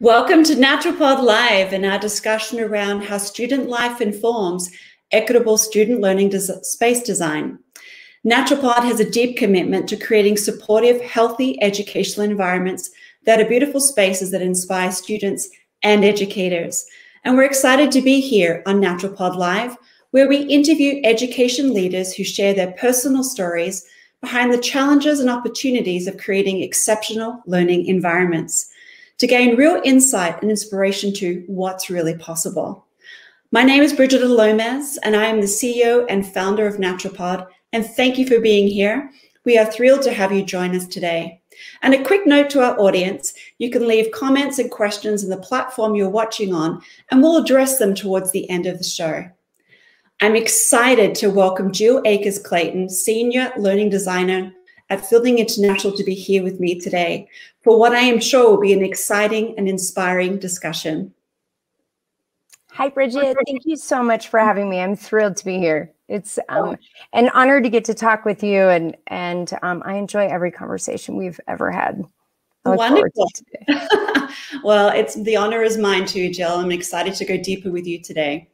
Welcome to Natural Pod Live and our discussion around how student life informs equitable student learning des- space design. Natural Pod has a deep commitment to creating supportive, healthy educational environments that are beautiful spaces that inspire students and educators. And we're excited to be here on Natural Pod Live, where we interview education leaders who share their personal stories behind the challenges and opportunities of creating exceptional learning environments to gain real insight and inspiration to what's really possible. My name is Bridgitte Alomes, and I am the CEO and founder of Natural Pod. And thank you for being here. We are thrilled to have you join us today. And a quick note to our audience you can leave comments and questions in the platform you're watching on, and we'll address them towards the end of the show. I'm excited to welcome Jill Ackers Clayton, Senior Learning Designer at Fielding International, to be here with me today for what I am sure will be an exciting and inspiring discussion. Hi, Bridget. Thank you so much for having me. I'm thrilled to be here. It's um, an honor to get to talk with you, and and um, I enjoy every conversation we've ever had. Wonderful. well, it's the honor is mine too, Jill. I'm excited to go deeper with you today.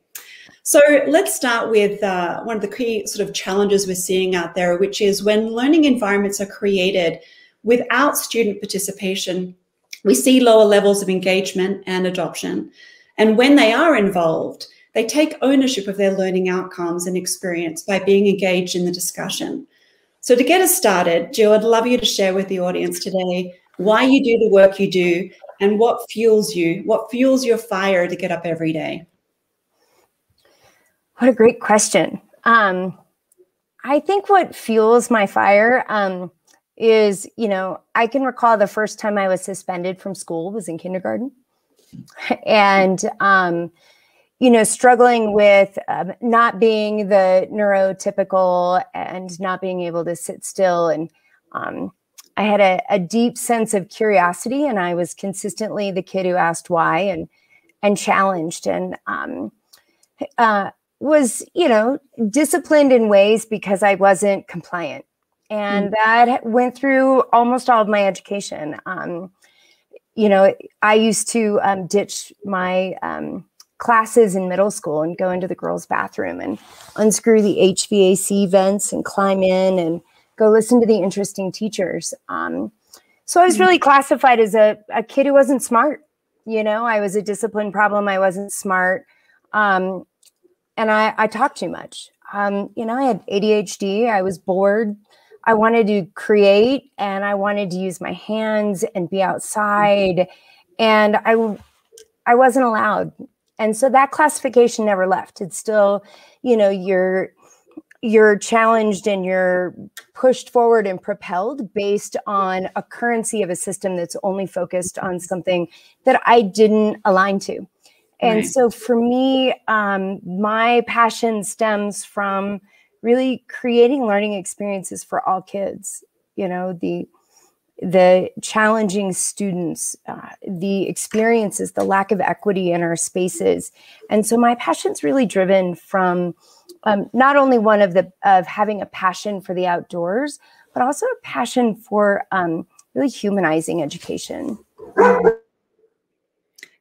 So let's start with uh, one of the key sort of challenges we're seeing out there, which is when learning environments are created without student participation, we see lower levels of engagement and adoption. And when they are involved, they take ownership of their learning outcomes and experience by being engaged in the discussion. So, to get us started, Jill, I'd love you to share with the audience today why you do the work you do and what fuels you, what fuels your fire to get up every day. What a great question. Um, I think what fuels my fire um, is, you know, I can recall the first time I was suspended from school was in kindergarten. And, um, you know, struggling with um, not being the neurotypical and not being able to sit still. And um, I had a, a, deep sense of curiosity, and I was consistently the kid who asked why and and challenged and um, uh, was, you know, disciplined in ways because I wasn't compliant and mm. that went through almost all of my education. Um, you know, I used to um, ditch my um, classes in middle school and go into the girls' bathroom and unscrew the HVAC vents and climb in and go listen to the interesting teachers. Um, so I was really classified as a, a kid who wasn't smart. You know, I was a discipline problem. I wasn't smart. Um, and I, I talked too much. Um, you know, I had ADHD. I was bored. I wanted to create and I wanted to use my hands and be outside and I I wasn't allowed. And so that classification never left. It's still, you know, you're you're challenged and you're pushed forward and propelled based on a currency of a system that's only focused on something that I didn't align to. And right. so for me, um, my passion stems from really creating learning experiences for all kids you know the the challenging students uh, the experiences the lack of equity in our spaces and so my passion's really driven from um, not only one of the of having a passion for the outdoors but also a passion for um, really humanizing education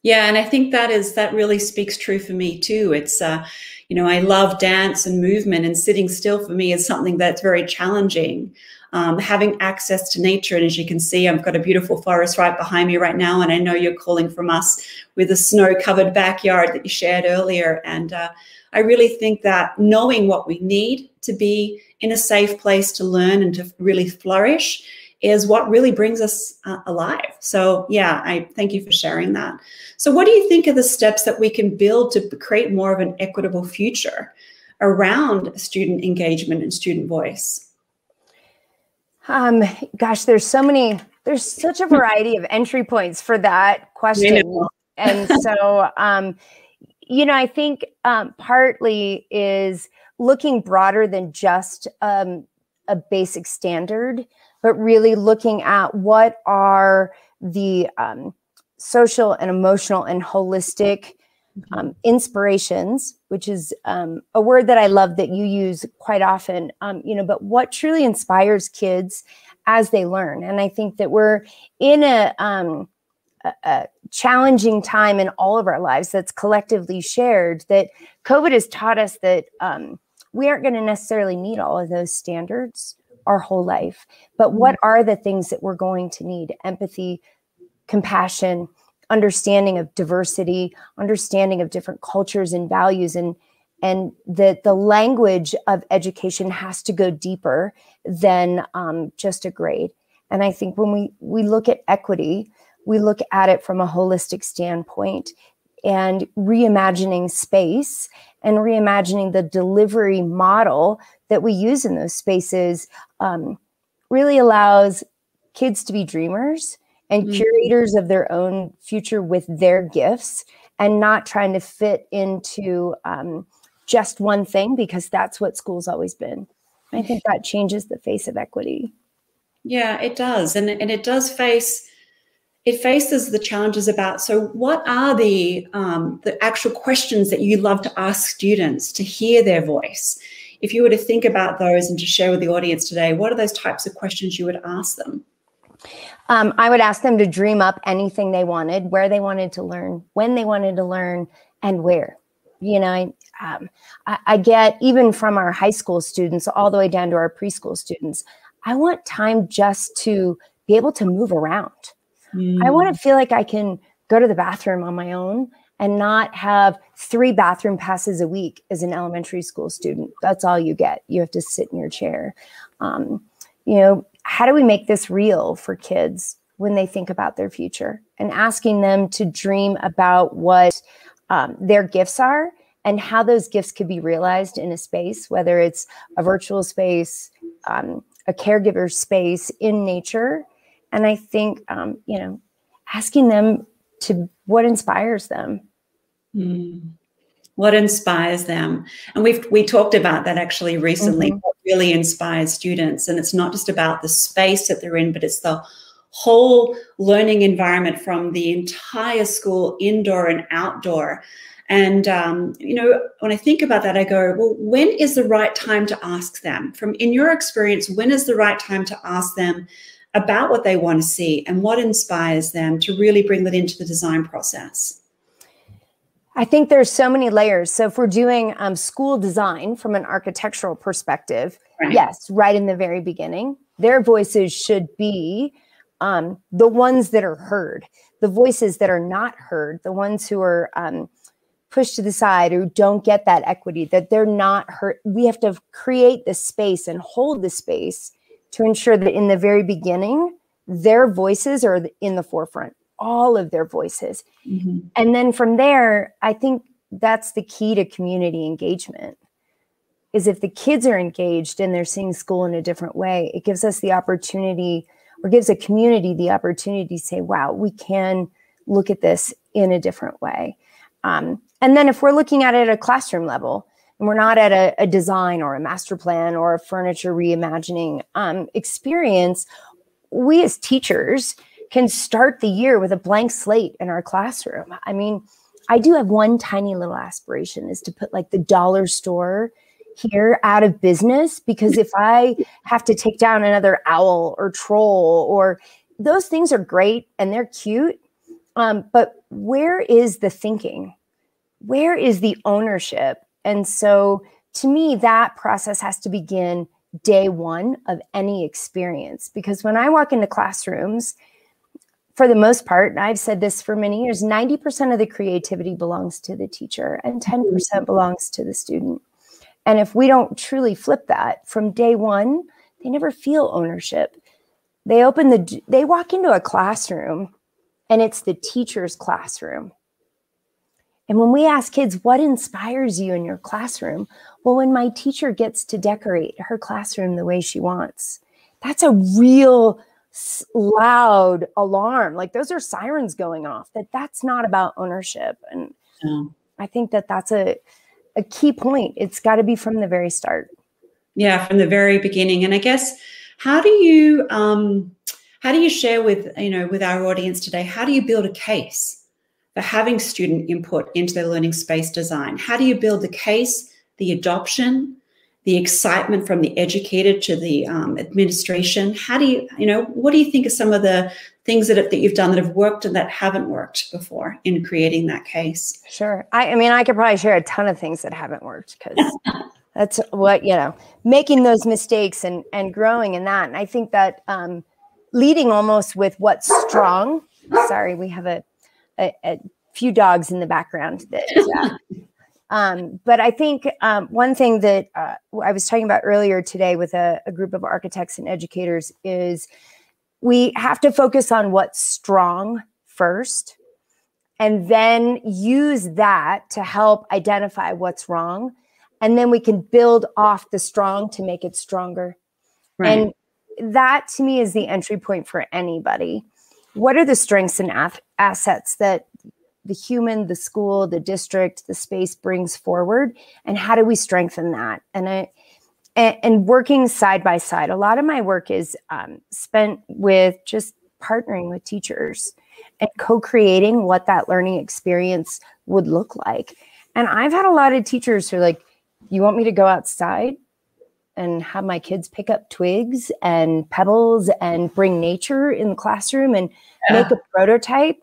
yeah and i think that is that really speaks true for me too it's uh, you know, I love dance and movement, and sitting still for me is something that's very challenging. Um, having access to nature, and as you can see, I've got a beautiful forest right behind me right now, and I know you're calling from us with a snow-covered backyard that you shared earlier. And uh, I really think that knowing what we need to be in a safe place to learn and to really flourish is what really brings us uh, alive. So, yeah, I thank you for sharing that. So, what do you think are the steps that we can build to create more of an equitable future around student engagement and student voice? Um, gosh, there's so many, there's such a variety of entry points for that question. And so, um, you know, I think um, partly is looking broader than just um, a basic standard but really looking at what are the um, social and emotional and holistic mm-hmm. um, inspirations, which is um, a word that I love that you use quite often. Um, you know, but what truly inspires kids as they learn, and I think that we're in a um, a, a challenging time in all of our lives that's collectively shared. That COVID has taught us that um, we aren't going to necessarily meet all of those standards our whole life. But mm-hmm. what are the things that we're going to need? Empathy, compassion, understanding of diversity, understanding of different cultures and values and and that the language of education has to go deeper than um, just a grade. And I think when we we look at equity, we look at it from a holistic standpoint and reimagining space and reimagining the delivery model that we use in those spaces um, really allows kids to be dreamers and mm-hmm. curators of their own future with their gifts and not trying to fit into um, just one thing because that's what school's always been. I think that changes the face of equity. Yeah, it does. And, and it does face it faces the challenges about so what are the um, the actual questions that you love to ask students to hear their voice if you were to think about those and to share with the audience today what are those types of questions you would ask them um, I would ask them to dream up anything they wanted, where they wanted to learn, when they wanted to learn, and where. You know, I, um, I, I get even from our high school students all the way down to our preschool students. I want time just to be able to move around. Mm. I want to feel like I can go to the bathroom on my own and not have three bathroom passes a week as an elementary school student. That's all you get. You have to sit in your chair. Um, you know, how do we make this real for kids when they think about their future and asking them to dream about what um, their gifts are and how those gifts could be realized in a space, whether it's a virtual space, um, a caregiver space in nature. And I think, um, you know, asking them to what inspires them. Mm. What inspires them? And we've we talked about that actually recently. Mm-hmm really inspires students. And it's not just about the space that they're in, but it's the whole learning environment from the entire school, indoor and outdoor. And um, you know, when I think about that, I go, well, when is the right time to ask them? From in your experience, when is the right time to ask them about what they want to see and what inspires them to really bring that into the design process? I think there's so many layers. So if we're doing um, school design from an architectural perspective, right. yes, right in the very beginning, their voices should be um, the ones that are heard. The voices that are not heard, the ones who are um, pushed to the side or don't get that equity, that they're not heard. We have to create the space and hold the space to ensure that in the very beginning, their voices are in the forefront all of their voices. Mm-hmm. And then from there, I think that's the key to community engagement is if the kids are engaged and they're seeing school in a different way, it gives us the opportunity or gives a community the opportunity to say, wow, we can look at this in a different way. Um, and then if we're looking at it at a classroom level, we're not at a, a design or a master plan or a furniture reimagining um, experience, we as teachers can start the year with a blank slate in our classroom. I mean, I do have one tiny little aspiration is to put like the dollar store here out of business because if I have to take down another owl or troll or those things are great and they're cute, um, but where is the thinking? Where is the ownership? And so to me, that process has to begin day one of any experience because when I walk into classrooms for the most part, I've said this for many years, 90% of the creativity belongs to the teacher and 10% mm-hmm. belongs to the student. And if we don't truly flip that from day one, they never feel ownership. They open the, they walk into a classroom and it's the teacher's classroom. And when we ask kids, what inspires you in your classroom? Well, when my teacher gets to decorate her classroom the way she wants, that's a real loud alarm. Like those are sirens going off that that's not about ownership. And yeah. i think that that's a, a key point. It's got to be from the very start. Yeah from the very beginning. And i guess how do you um how do you share with you know with our audience today? How do you build a case for having student input into their learning space design how do you build the case the adoption the excitement from the educator to the um, administration how do you you know what do you think are some of the things that, that you've done that have worked and that haven't worked before in creating that case. Sure. I, I mean, I could probably share a ton of things that haven't worked because that's what, you know, making those mistakes and, and growing in that. And I think that um, leading almost with what's strong. Sorry, we have a, a, a few dogs in the background that. Uh, um, but I think um, one thing that uh, I was talking about earlier today with a, a group of architects and educators is we have to focus on what's strong first and then use that to help identify what's wrong and then we can build off the strong to make it stronger right. and that to me is the entry point for anybody what are the strengths and assets that the human, the school, the district, the space brings forward, and how do we strengthen that? And I and, and working side by side. A lot of my work is um, spent with just partnering with teachers and co-creating what that learning experience would look like. And I've had a lot of teachers who are like, "You want me to go outside?" and have my kids pick up twigs and pebbles and bring nature in the classroom and yeah. make a prototype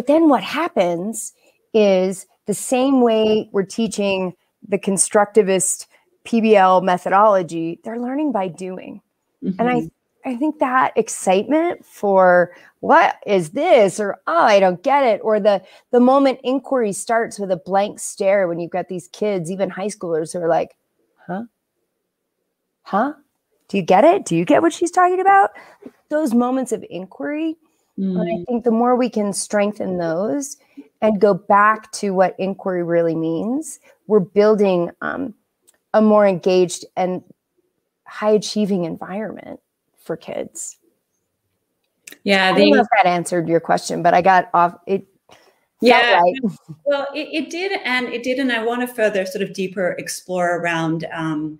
but then what happens is the same way we're teaching the constructivist PBL methodology, they're learning by doing. Mm-hmm. And I mm-hmm. I think that excitement for what is this or oh I don't get it or the the moment inquiry starts with a blank stare when you've got these kids even high schoolers who are like huh huh do you get it do you get what she's talking about those moments of inquiry Mm. I think the more we can strengthen those and go back to what inquiry really means, we're building um, a more engaged and high achieving environment for kids. Yeah, I don't know if that answered your question, but I got off it. Yeah, right. well, it, it, did, and it did, and I want to further sort of deeper explore around. Um,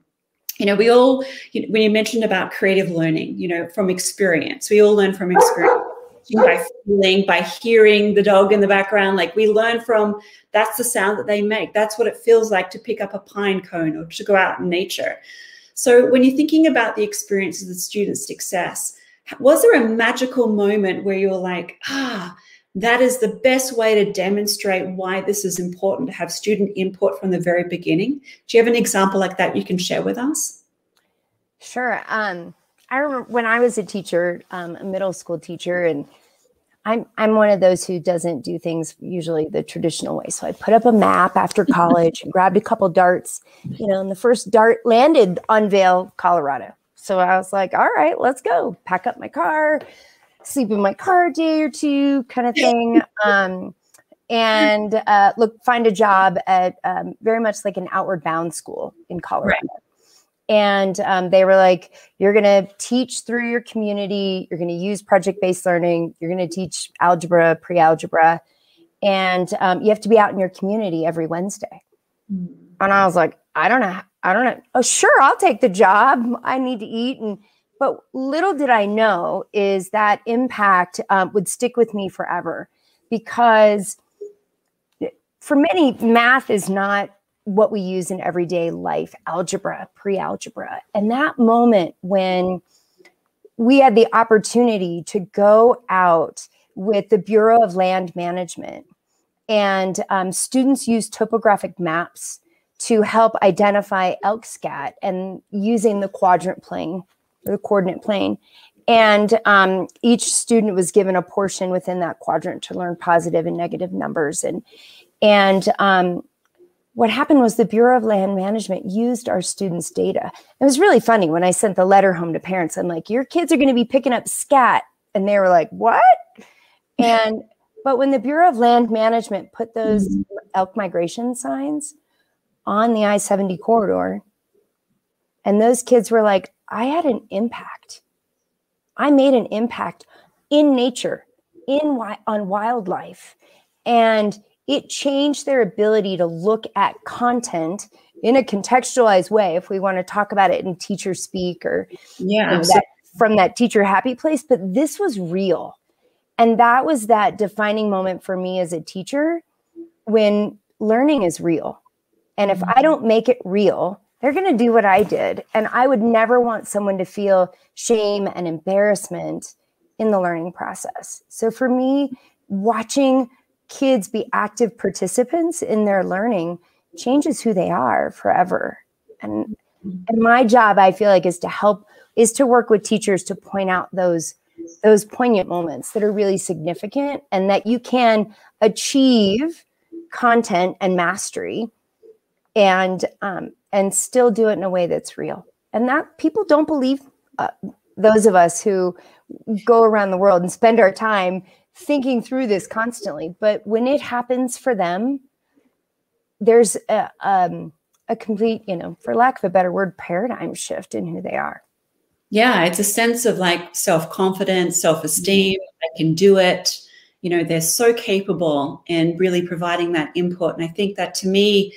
you know, we all you know, when you mentioned about creative learning, you know, from experience, we all learn from experience by feeling, by hearing the dog in the background. Like we learn from that's the sound that they make. That's what it feels like to pick up a pine cone or to go out in nature. So when you're thinking about the experience of the student's success, was there a magical moment where you're like, ah, that is the best way to demonstrate why this is important to have student input from the very beginning? Do you have an example like that you can share with us? Sure. Um, I remember when I was a teacher, um, a middle school teacher, and I'm I'm one of those who doesn't do things usually the traditional way. So I put up a map after college and grabbed a couple darts, you know, and the first dart landed on Vail, Colorado. So I was like, all right, let's go. Pack up my car, sleep in my car a day or two, kind of thing. Um, and uh, look, find a job at um, very much like an outward bound school in Colorado. Right and um, they were like you're going to teach through your community. You're going to use project-based learning. You're going to teach algebra pre-algebra. And um, you have to be out in your community every wednesday. Mm-hmm. and i was like i don't know i don't know. Oh sure i'll take the job. I need to eat. And but little did i know is that impact um, would stick with me forever because for many math is not what we use in everyday life algebra, pre algebra. And that moment when we had the opportunity to go out with the Bureau of Land Management and um, students use topographic maps to help identify elk scat and using the quadrant plane the coordinate plane. And um, each student was given a portion within that quadrant to learn positive and negative numbers. And and um, what happened was the Bureau of Land Management used our students' data. It was really funny when I sent the letter home to parents. I'm like, your kids are going to be picking up scat. And they were like, what? And, but when the Bureau of Land Management put those mm-hmm. elk migration signs on the I 70 corridor, and those kids were like, I had an impact. I made an impact in nature, in on wildlife. And it changed their ability to look at content in a contextualized way if we want to talk about it in teacher speak or yeah. you know, that, from that teacher happy place but this was real. And that was that defining moment for me as a teacher when learning is real. And if i don't make it real they're going to do what i did. And i would never want someone to feel shame and embarrassment in the learning process. So for me, watching kids be active participants in their learning changes who they are forever. And and my job I feel like is to help is to work with teachers to point out those those poignant moments that are really significant and that you can achieve content and mastery and um, and still do it in a way that's real and that people don't believe uh, those of us who go around the world and spend our time thinking through this constantly but when it happens for them there's a, um, a complete you know for lack of a better word paradigm shift in who they are. Yeah it's a sense of like self-confidence self-esteem mm-hmm. i can do it. You know they're so capable in really providing that input. And i think that to me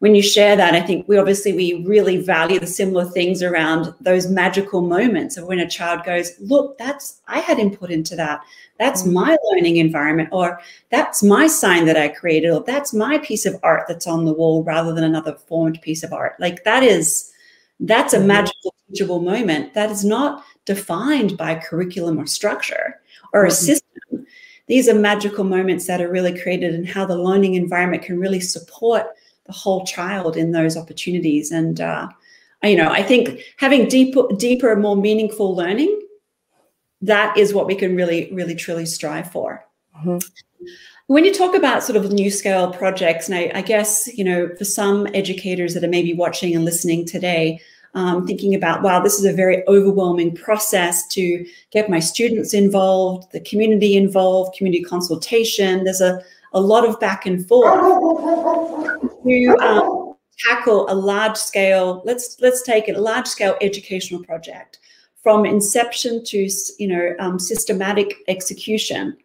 when you share that i think we obviously we really value the similar things around those magical moments of when a child goes look that's i had input into that that's mm-hmm. my learning environment or that's my sign that i created or that's my piece of art that's on the wall rather than another formed piece of art like that is that's a mm-hmm. magical teachable moment that is not defined by curriculum or structure or a mm-hmm. system these are magical moments that are really created and how the learning environment can really support the whole child in those opportunities. And uh, you know, I think having deeper, deeper, more meaningful learning, that is what we can really, really, truly strive for. Mm-hmm. When you talk about sort of new scale projects, and I, I guess you know, for some educators that are maybe watching and listening today, um, thinking about, wow, this is a very overwhelming process to get my students involved, the community involved, community consultation. There's a, a lot of back and forth to um, tackle a large scale, let's, let's take it, a large scale educational project from inception to, you know, um, systematic execution,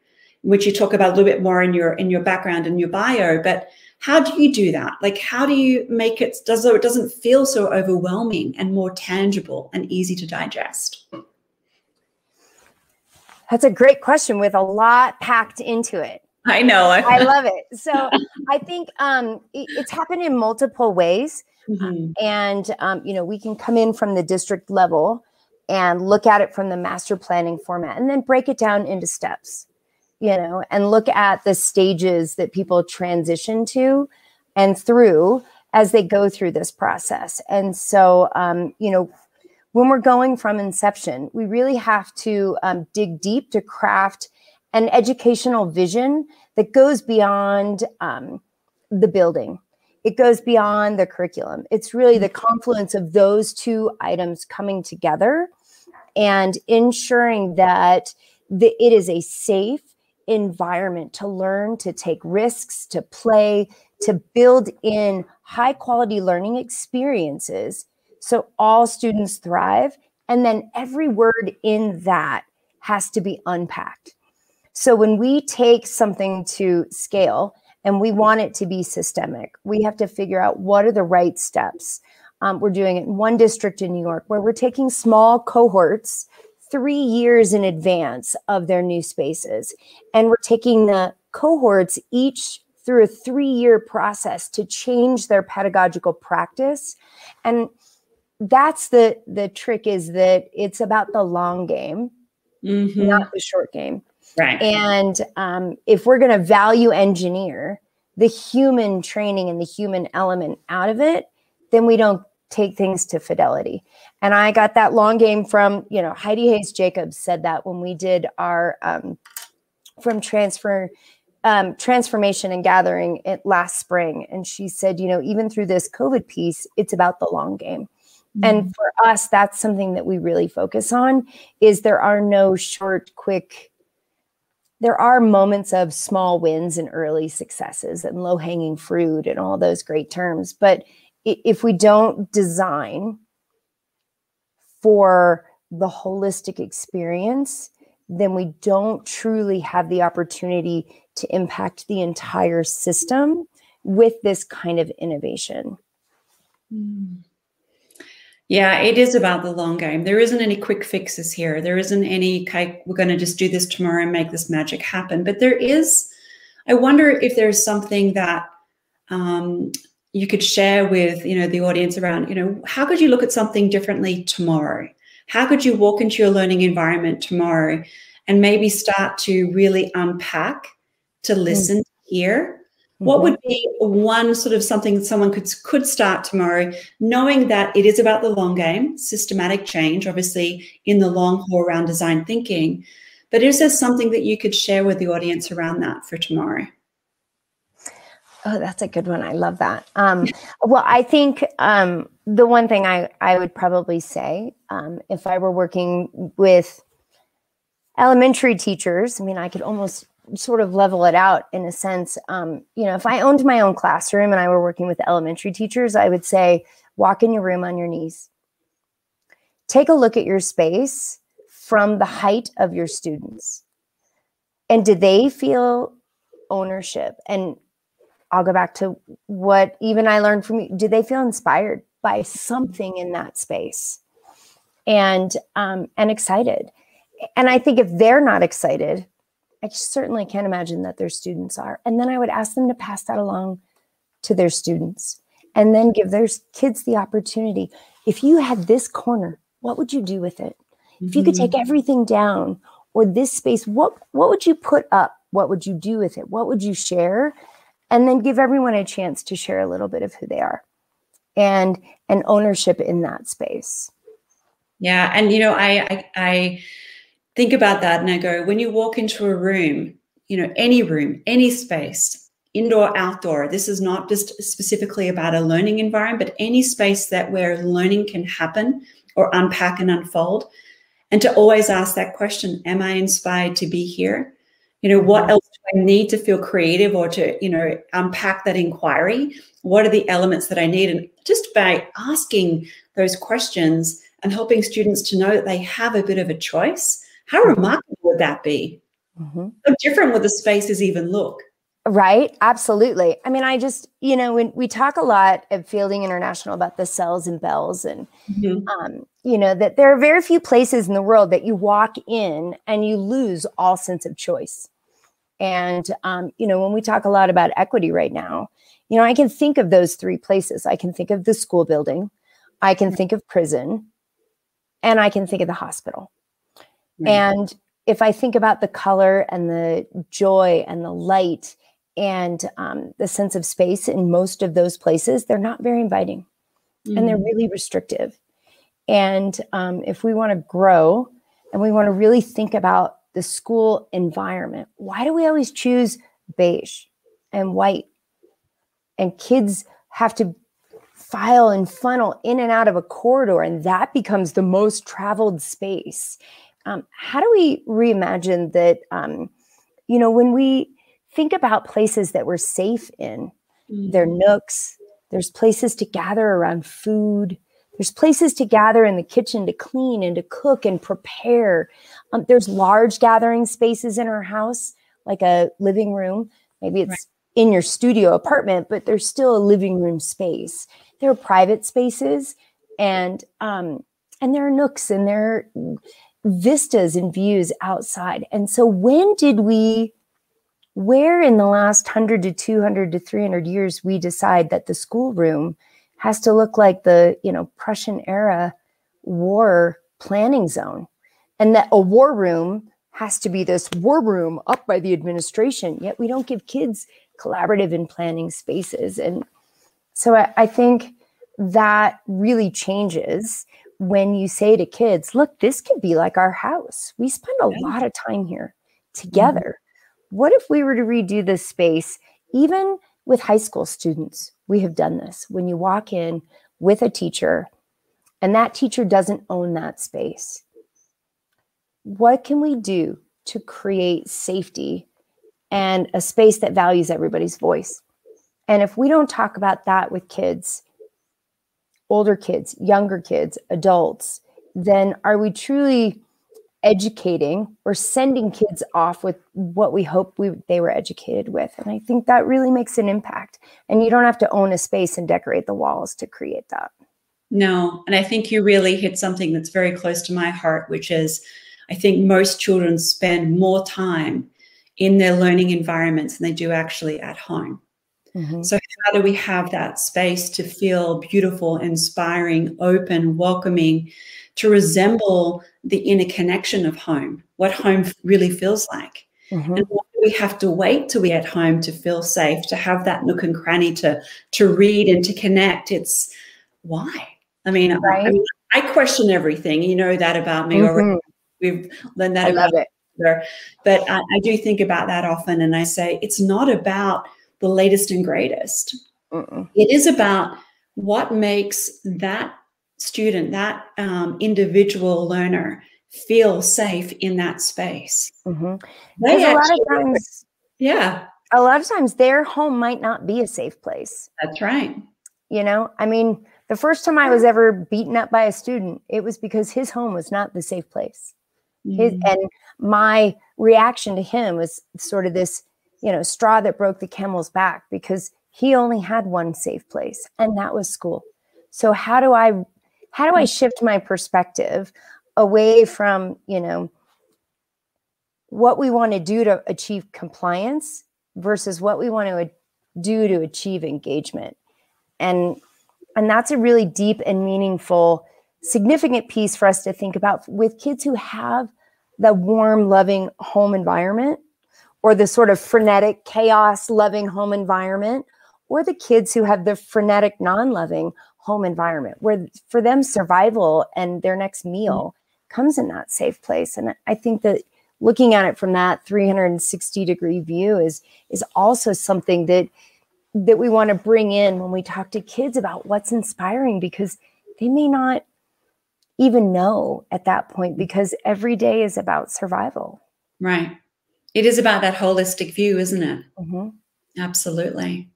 which you talk about a little bit more in your, in your background and your bio, but how do you do that? Like, how do you make it does so it doesn't feel so overwhelming and more tangible and easy to digest? That's a great question with a lot packed into it. I know. I love it. So I think um, it, it's happened in multiple ways. Mm-hmm. And, um, you know, we can come in from the district level and look at it from the master planning format and then break it down into steps you know, and look at the stages that people transition to and through as they go through this process. And so, um, you know, when we're going from inception, we really have to um, dig deep to craft an educational vision that goes beyond um, the building. It goes beyond the curriculum. It's really the confluence of those two items coming together and ensuring that the, it is a safe environment to learn, to take risks, to play, to build in high quality learning experiences so all students thrive. And then every word in that has to be unpacked. So when we take something to scale and we want it to be systemic, we have to figure out what are the right steps. Um, we're doing it in one district in New York where we're taking small cohorts three years in advance of their new spaces. And we're taking the cohorts each through a three year process to change their pedagogical practice. And that's the the trick is that it's about the long game, mm-hmm. not the short game. Right. And um, if we're going to value engineer the human training and the human element out of it, then we don't take things to fidelity. And I got that long game from, you know, Heidi Hayes Jacobs said that when we did our um, from transfer um, transformation and gathering it last spring. And she said, you know, even through this COVID piece, it's about the long game. Mm-hmm. And for us, that's something that we really focus on is there are no short, quick, there are moments of small wins and early successes and low hanging fruit and all those great terms. But if we don't design for the holistic experience, then we don't truly have the opportunity to impact the entire system with this kind of innovation. Hmm. Yeah, it is about the long game. There isn't any quick fixes here. There isn't any, we're going to just do this tomorrow and make this magic happen. But there is, I wonder if there's something that um, you could share with you know the audience around you know how could you look at something differently tomorrow how could you walk into your learning environment tomorrow and maybe start to really unpack, to mm. listen, mm. hear. What mm-hmm. would be one sort of something someone could could start tomorrow, knowing that it is about the long game, systematic change, obviously in the long haul around design thinking. But is there something that you could share with the audience around that for tomorrow? Oh, that's a good one. I love that. Um, well, I think um, the one thing I, I would probably say um, if I were working with elementary teachers, I mean, I could almost sort of level it out in a sense. Um, you know, if I owned my own classroom and I were working with elementary teachers, I would say, walk in your room on your knees. Take a look at your space from the height of your students. And do they feel ownership? And I'll go back to what even I learned from you. Do they feel inspired by something in that space? And um, and excited. And I think if they're not excited, I certainly can't imagine that their students are. And then I would ask them to pass that along to their students and then give their kids the opportunity. If you had this corner, what would you do with it? If you could take mm-hmm. everything down or this space, what what would you put up? What would you do with it? What would you share? And then give everyone a chance to share a little bit of who they are and and ownership in that space. Yeah, and you know, I, I, I think about that and I go, when you walk into a room, you know, any room, any space, indoor, outdoor, this is not just specifically about a learning environment, but any space that where learning can happen or unpack and unfold and to always ask that question am i inspired to be here you know what mm-hmm. else do i need to feel creative or to you know unpack that inquiry what are the elements that i need and just by asking those questions and helping students to know that they have a bit of a choice how mm-hmm. remarkable would that be mm-hmm. how different would the spaces even look Right. Absolutely. I mean, I just, you know, when we talk a lot at Fielding International about the cells and bells, and, mm-hmm. um, you know, that there are very few places in the world that you walk in and you lose all sense of choice. And, um, you know, when we talk a lot about equity right now, you know, I can think of those three places. I can think of the school building, I can think of prison, and I can think of the hospital. Mm-hmm. And if I think about the color and the joy and the light and um, the sense of space in most of those places, they're not very inviting mm-hmm. and they're mm. really restrictive. And um, if we want to grow and we want to really think about the school environment, why do we always choose beige and white? And kids have to file and funnel in and out of a corridor, and that becomes the most traveled space. Um, how do we reimagine that? Um, you know, when we think about places that we're safe in. Mm-hmm. There are nooks, there's places to gather around food. There's places to gather in the kitchen to clean and to cook and prepare. Um, there's large gathering spaces in our house, like a living room. Maybe it's right. in your studio apartment, but there's still a living room space. There are private spaces, and um, and there are nooks and there are vistas and views outside. And so, when did we where in the last 100 to 200 to 300 years we decide that the schoolroom has to look like the you know prussian era war planning zone and that a war room has to be this war room up by the administration yet we don't give kids collaborative and planning spaces. And so I, I think that really changes when you say to kids look this could be like our house. We spend a lot of time here together. mm-hmm what if we were to redo this space, even with high school students? We have done this. When you walk in with a teacher and that teacher doesn't own that space, what can we do to create safety and a space that values everybody's voice? And if we don't talk about that with kids, older kids, younger kids, adults, then are we truly educating or sending kids off with what we hope we they were educated with. And i think that really makes an impact. And you don't have to own a space and decorate the walls to create that. No and i think you really hit something that's very close to my heart which is i think most children spend more time in their learning environments than they do actually at home Mm-hmm. So, how do we have that space to feel beautiful, inspiring, open, welcoming, to resemble the inner connection of home, what home really feels like? Mm-hmm. And we have to wait till we get home to feel safe, to have that nook and cranny to to read and to connect. It's why. I mean, right. I, mean I, question everything. You know that about me mm-hmm. already. We've learned that I about it. But I, I, do think about that often, and I say it's not about the latest and greatest. It is about what makes that student, that um, individual learner, feel safe in that space. Mm-hmm. They a lot of times, yeah, a lot of times their home might not be a safe place. That's right. You know, I mean, the first time I was ever beaten up by a student, it was because his home was not the safe place. Mm-hmm. His, and my reaction to him was sort of this, you know, straw that broke the camel's back because he only had one safe place, and that was school. So how do I how do I mm. shift my perspective away from, you know, what we want to do to achieve compliance versus what we want to do to achieve engagement. And and that's a really deep and meaningful significant piece for us to think about with kids who have the warm loving home environment or the sort of frenetic chaos loving home environment or the kids who have the frenetic non-loving home environment where for them survival and their next meal mm-hmm. comes in that safe place. And I think that looking at it from that 360 degree view is is also something that that we want to bring in when we talk to kids about what's inspiring because they may not even know at that point mm-hmm. because every day is about survival. Right. It is about that holistic view, isn't it? Mm-hmm. Absolutely.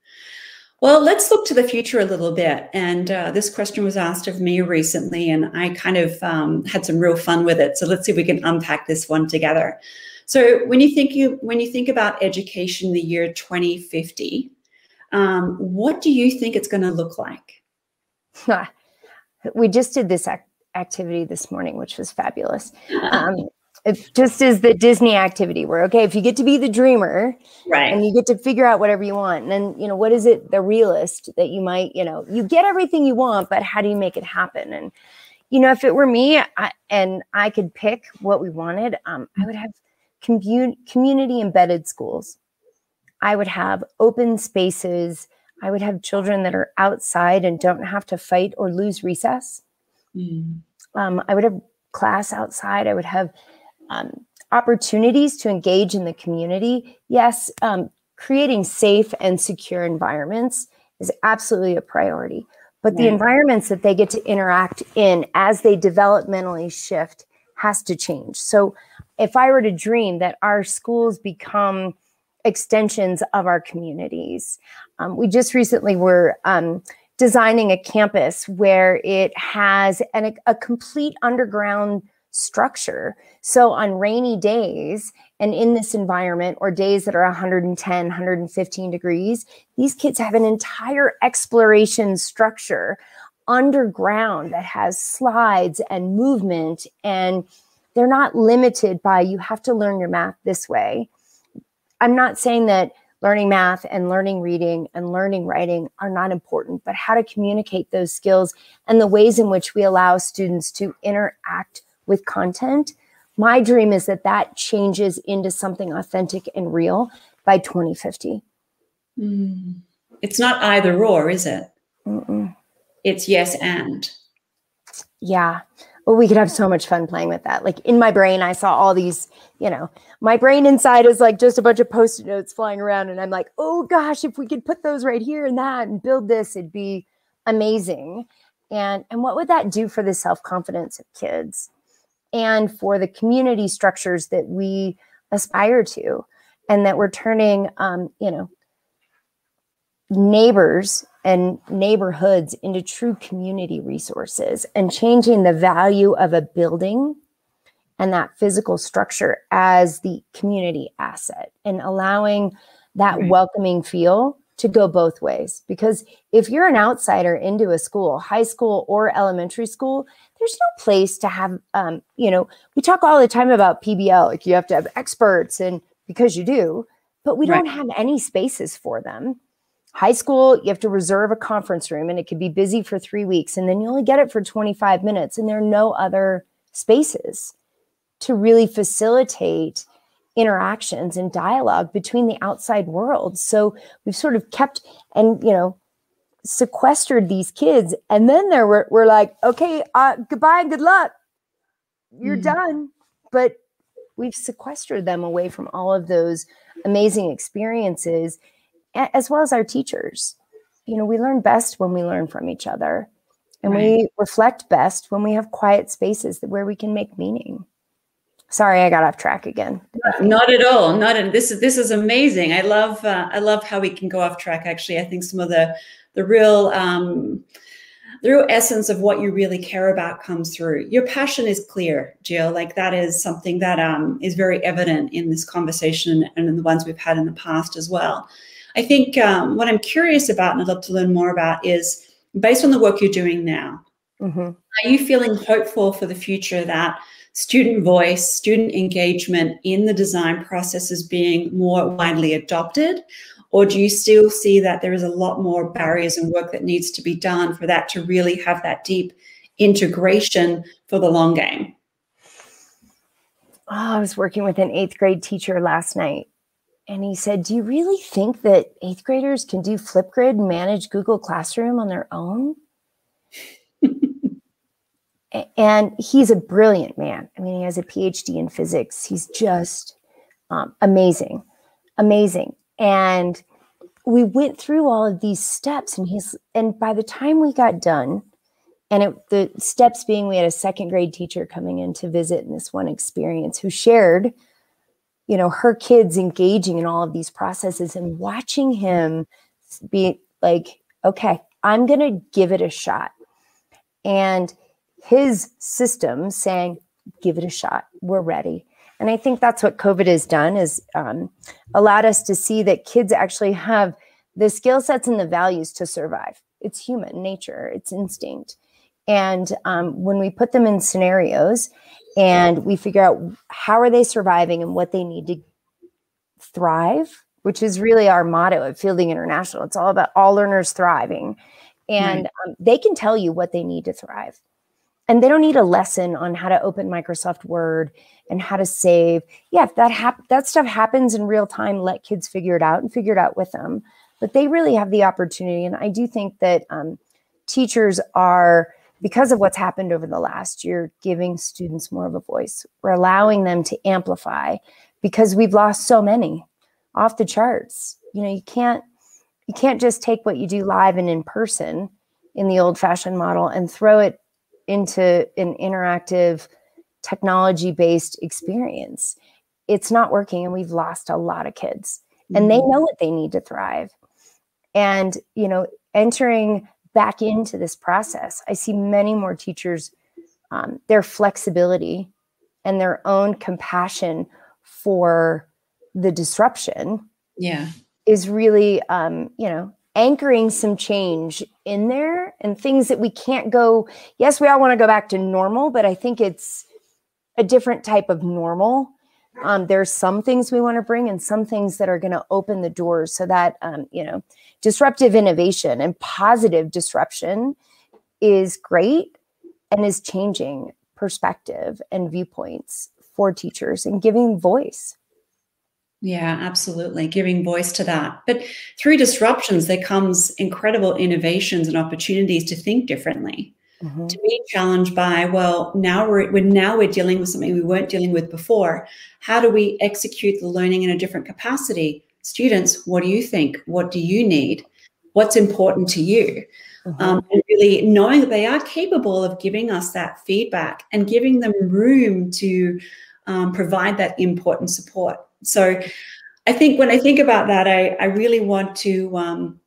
Well, let's look to the future a little bit. And uh, this question was asked of me recently, and I kind of um, had some real fun with it. So let's see if we can unpack this one together. So when you think you when you think about education in the year 2050, um, what do you think it's going to look like? we just did this ac- activity this morning, which was fabulous. Um, it just is the Disney activity where okay, if you get to be the dreamer, right, and you get to figure out whatever you want, and then you know what is it, the realist that you might, you know, you get everything you want, but how do you make it happen? And you know, if it were me I, and I could pick what we wanted, um, I would have commun- community embedded schools. I would have open spaces. I would have children that are outside and don't have to fight or lose recess. Mm. Um, I would have class outside. I would have um, opportunities to engage in the community. Yes, um, creating safe and secure environments is absolutely a priority. But the environments that they get to interact in as they developmentally shift has to change. So, if I were to dream that our schools become extensions of our communities, um, we just recently were um, designing a campus where it has an, a complete underground structure. So on rainy days and in this environment or days that are 110, 115 degrees, these kids have an entire exploration structure underground that has slides and movement and they're not limited by you have to learn your math this way. I'm not saying that learning math and learning reading and learning writing are not important, but how to communicate those skills and the ways in which we allow students to interact with content. My dream is that that changes into something authentic and real by 2050. Mm. It's not either or, is it? Mm-mm. It's yes and. Yeah. Well, we could have so much fun playing with that. Like in my brain, I saw all these, you know, my brain inside is like just a bunch of post it notes flying around. And I'm like, oh gosh, if we could put those right here and that and build this, it'd be amazing. And, and what would that do for the self confidence of kids? And for the community structures that we aspire to and that we're turning um, you know neighbors and neighborhoods into true community resources and changing the value of a building and that physical structure as the community asset and allowing that right. welcoming feel to go both ways. Because if you're an outsider into a school, high school or elementary school, there's no place to have, um, you know, we talk all the time about PBL, like you have to have experts, and because you do, but we don't have any spaces for them. High school, you have to reserve a conference room and it could be busy for three weeks, and then you only get it for 25 minutes, and there are no other spaces to really facilitate interactions and dialogue between the outside world. So we've sort of kept and, you know, sequestered these kids. And then there were, we're like, okay, uh, goodbye and good luck. You're mm. done. But we've sequestered them away from all of those amazing experiences, as well as our teachers. You know, we learn best when we learn from each other. And right. we reflect best when we have quiet spaces where we can make meaning. Sorry, I got off track again. Not at all. Not in, this is this is amazing. I love uh, I love how we can go off track. Actually, I think some of the the real um, the real essence of what you really care about comes through. Your passion is clear, Jill. Like that is something that um, is very evident in this conversation and in the ones we've had in the past as well. I think um, what I'm curious about and I'd love to learn more about is based on the work you're doing now. Mm-hmm. Are you feeling hopeful for the future that student voice, student engagement in the design process is being more widely adopted? Or do you still see that there is a lot more barriers and work that needs to be done for that to really have that deep integration for the long game? Oh, I was working with an eighth grade teacher last night, and he said, Do you really think that eighth graders can do Flipgrid and manage Google Classroom on their own? and he's a brilliant man. I mean, he has a PhD in physics. He's just um, amazing, amazing. And we went through all of these steps, and he's and by the time we got done, and it, the steps being, we had a second grade teacher coming in to visit in this one experience who shared, you know, her kids engaging in all of these processes and watching him be like, okay, I'm to give it a shot. And his system saying, give it a shot. We're ready. And I think that's what COVID has done is um, allowed us to see that kids actually have the skill sets and the values to survive. It's human nature, it's instinct. And um, when we put them in scenarios and we figure out how are they surviving and what they need to thrive, which is really our motto at Fielding International. It's all about all learners thriving. And right. um, they can tell you what they need to thrive and they don't need a lesson on how to open Microsoft Word and how to save. Yeah, if that hap- that stuff happens in real time, let kids figure it out and figure it out with them. But they really have the opportunity, and I do think that um, teachers are because of what's happened over the last year, giving students more of a voice. We're allowing them to amplify because we've lost so many off the charts. You know, you can't you can't just take what you do live and in person in the old fashioned model and throw it into an interactive technology based experience. It's not working and we've lost a lot of kids and they mm-hmm. know what they need to thrive. And you know entering back into this process i see many more teachers um, their flexibility and their own compassion for the disruption yeah. is really um, you know anchoring some change in there and things that we can't go yes we all want to go back to normal but i think it's a different type of normal. Um, there's some things we want to bring and some things that are going to open the doors so that um, you know disruptive innovation and positive disruption is great and is changing perspective and viewpoints for teachers and giving voice yeah, absolutely. Giving voice to that. But through disruptions, there comes incredible innovations and opportunities to think differently. Mm-hmm. To be challenged by, well, now we're, we're now we're dealing with something we weren't dealing with before. How do we execute the learning in a different capacity? Students, what do you think? What do you need? What's important to you? Mm-hmm. Um, and really knowing that they are capable of giving us that feedback and giving them room to um, provide that input and support. So I think when I think about that, I, I really want to, um,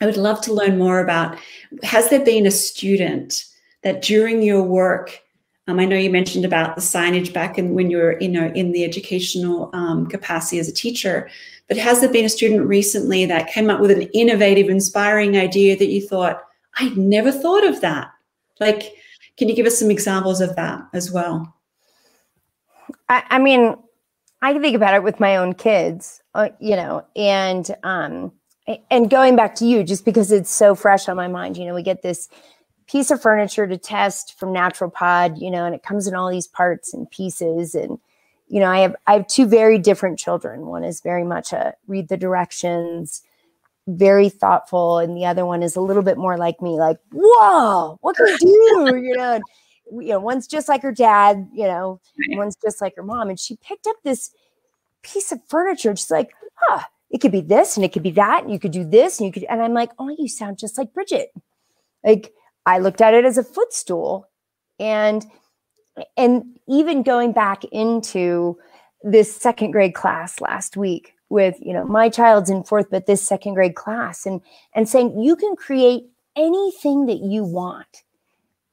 I would love to learn more about has there been a student that during your work, um, I know you mentioned about the signage back in when you were, you know, in the educational um, capacity as a teacher, but has there been a student recently that came up with an innovative, inspiring idea that you thought, I'd never thought of that? Like, can you give us some examples of that as well? I, I mean, I can think about it with my own kids, uh, you know, and um, and going back to you, just because it's so fresh on my mind, you know, we get this piece of furniture to test from Natural Pod, you know, and it comes in all these parts and pieces. And, you know, I have I have two very different children. One is very much a read the directions, very thoughtful, and the other one is a little bit more like me, like, whoa, what can we do? you know, you know, one's just like her dad, you know, one's just like her mom. And she picked up this piece of furniture, and she's like, huh, it could be this and it could be that, and you could do this, and you could, and I'm like, oh, you sound just like Bridgitte. Like I looked at it as a footstool. And and even going back into this second grade class last week with, you know, my child's in fourth, but this second grade class and and saying you can create anything that you want.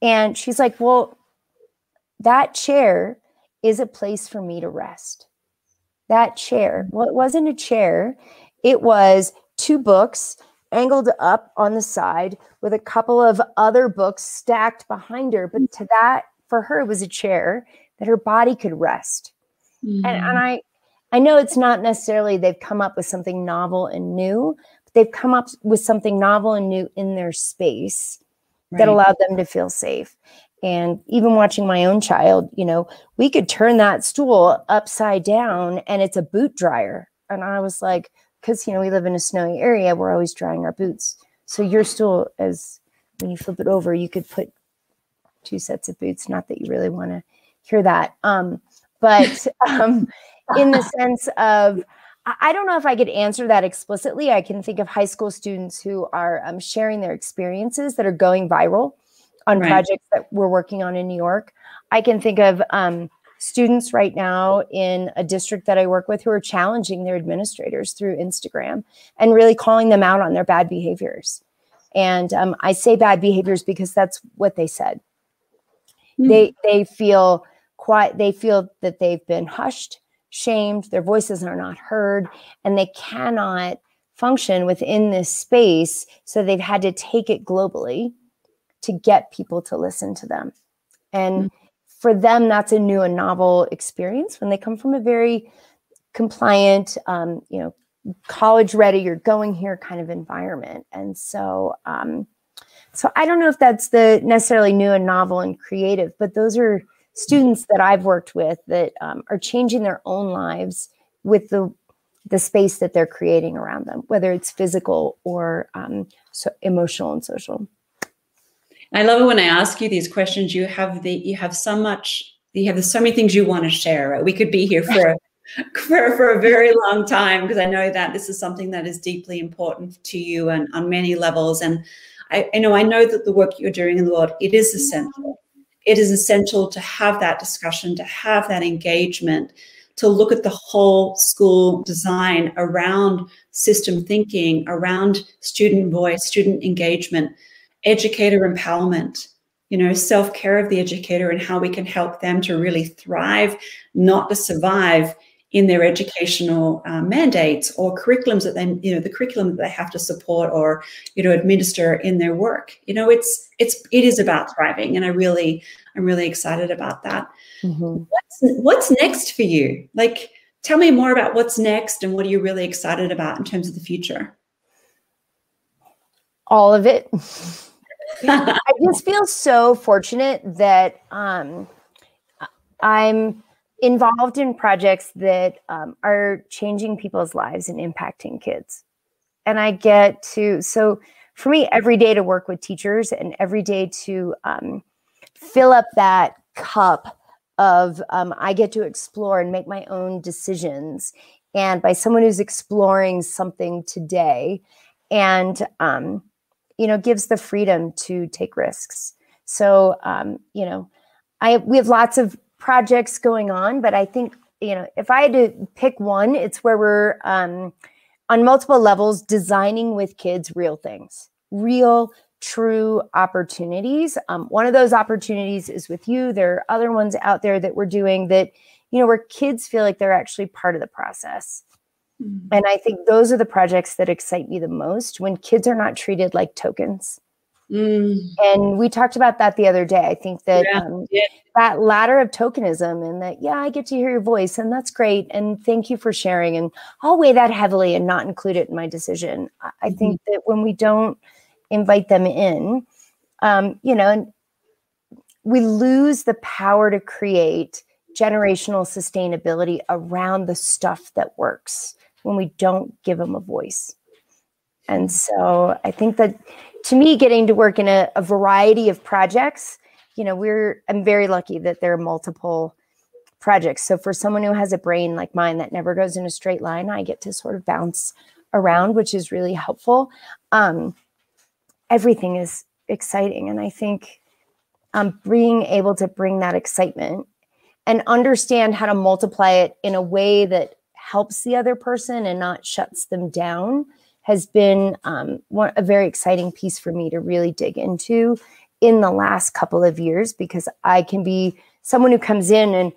And she's like, well, that chair is a place for me to rest. That chair, well, it wasn't a chair, it was two books angled up on the side with a couple of other books stacked behind her. But to that, for her, it was a chair that her body could rest. Mm-hmm. And, and mm-hmm. I, I know it's not necessarily they've come up with something novel and new, but they've come up with something novel and new in their space right. that allowed them to feel safe. And even watching my own child, you know, we could turn that stool upside down and it's a boot dryer. And I was like, because you know we live in a snowy area, we're always drying our boots. So your stool as when you flip it over, you could put two sets of boots. Not that you really want to hear that, um, but um, in the sense of I don't know if I could answer that explicitly. I can think of high school students who are um, sharing their experiences that are going viral on right. projects that we're working on in New York. I can think of um, students right now in a district that I work with who are challenging their administrators through Instagram and really calling them out on their bad behaviors. And um, I say bad behaviors because that's what they said. Mm-hmm. They they feel quite they feel that they've been hushed, shamed, their voices are not heard, and they cannot function within this space. So they've had to take it globally to get people to listen to them. And mm-hmm for them, that's a new and novel experience when they come from a very compliant, um, you know, college ready, you're going here kind of environment. And so, um, so I don't know if that's the necessarily new and novel and creative, but those are students that I've worked with that um, are changing their own lives with the the space that they're creating around them, whether it's physical or um, so emotional and social. I love it when I ask you these questions. You have the you have so much you have so many things you want to share. Right? We could be here for for, for a very long time because I know that this is something that is deeply important to you and on many levels. And I, I know I know that the work you're doing in the world it is essential. It is essential to have that discussion, to have that engagement, to look at the whole school design around system thinking, around student voice, student engagement educator empowerment, you know, self care of the educator and how we can help them to really thrive, not to survive in their educational uh, mandates or curriculums that they, you know, the curriculum that they have to support or, you know, administer in their work. You know, it's it's it is about thriving, and I really I'm really excited about that. Mm-hmm. What's what's next for you? Like, tell me more about what's next and what are you really excited about in terms of the future? All of it. I just feel so fortunate that um, I'm involved in projects that um, are changing people's lives and impacting kids. And I get to, so for me, every day to work with teachers and every day to um, fill up that cup of um, I get to explore and make my own decisions. And by someone who's exploring something today, and um, you know gives the freedom to take risks so um, you know i we have lots of projects going on but i think you know if i had to pick one it's where we're um, on multiple levels designing with kids real things real true opportunities um, one of those opportunities is with you there are other ones out there that we're doing that you know where kids feel like they're actually part of the process Mm-hmm. And I think those are the projects that excite me the most when kids are not treated like tokens. Mm. And we talked about that the other day. I think that yeah. Um, yeah. that ladder of tokenism and that, yeah, I get to hear your voice and that's great. And thank you for sharing. And I'll weigh that heavily and not include it in my decision. I, I mm-hmm. think that when we don't invite them in, um, you know, we lose the power to create generational sustainability around the stuff that works when we don't give them a voice. And so I think that to me, getting to work in a, a variety of projects, you know, we're, I'm very lucky that there are multiple projects. So for someone who has a brain like mine that never goes in a straight line, I get to sort of bounce around, which is really helpful. Um, everything is exciting. And I think um, being able to bring that excitement and understand how to multiply it in a way that helps the other person and not shuts them down has been um, one, a very exciting piece for me to really dig into in the last couple of years because I can be someone who comes in and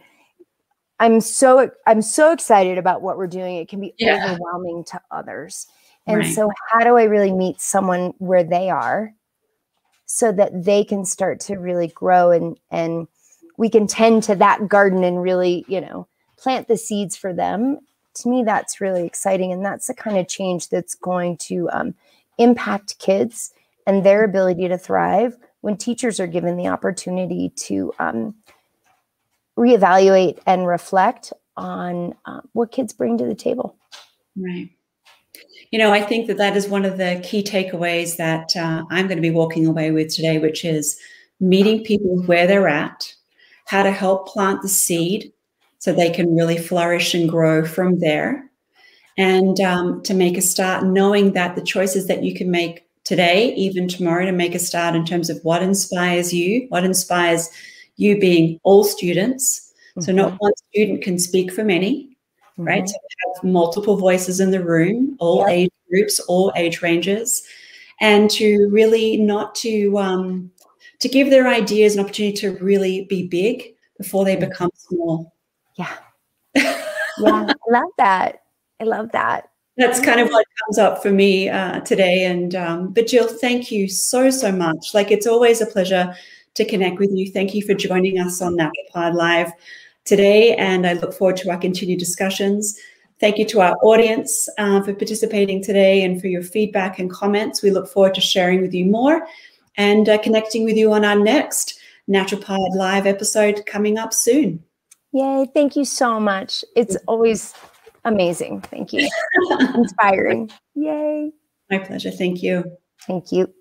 I'm so I'm so excited about what we're doing. It can be yeah. overwhelming to others. And right. so how do I really meet someone where they are so that they can start to really grow and and we can tend to that garden and really, you know, plant the seeds for them to me, that's really exciting. And that's the kind of change that's going to um, impact kids and their ability to thrive when teachers are given the opportunity to um, reevaluate and reflect on uh, what kids bring to the table. Right. You know, I think that that is one of the key takeaways that uh, I'm going to be walking away with today, which is meeting people where they're at, how to help plant the seed so they can really flourish and grow from there. And um, to make a start, knowing that the choices that you can make today, even tomorrow, to make a start in terms of what inspires you, what inspires you being all students. Mm-hmm. So, not mm-hmm. one student can speak for many, mm-hmm. right? So, have multiple voices in the room, all yep. age groups, all age ranges, and to really not to um, to give their ideas an opportunity to really be big before they mm-hmm. become small. Yeah. yeah. I love that. I love that. That's kind of what comes up for me uh, today. And um, but Jill, thank you so so much. Like it's always a pleasure to connect with you. Thank you for joining us on Natural Pod Live today, and I look forward to our continued discussions. Thank you to our audience uh, for participating today and for your feedback and comments. We look forward to sharing with you more and uh, connecting with you on our next Natural Pod Live episode coming up soon. Yay. Thank you so much. It's always amazing. Thank you. Inspiring. Yay. My pleasure. Thank you. Thank you.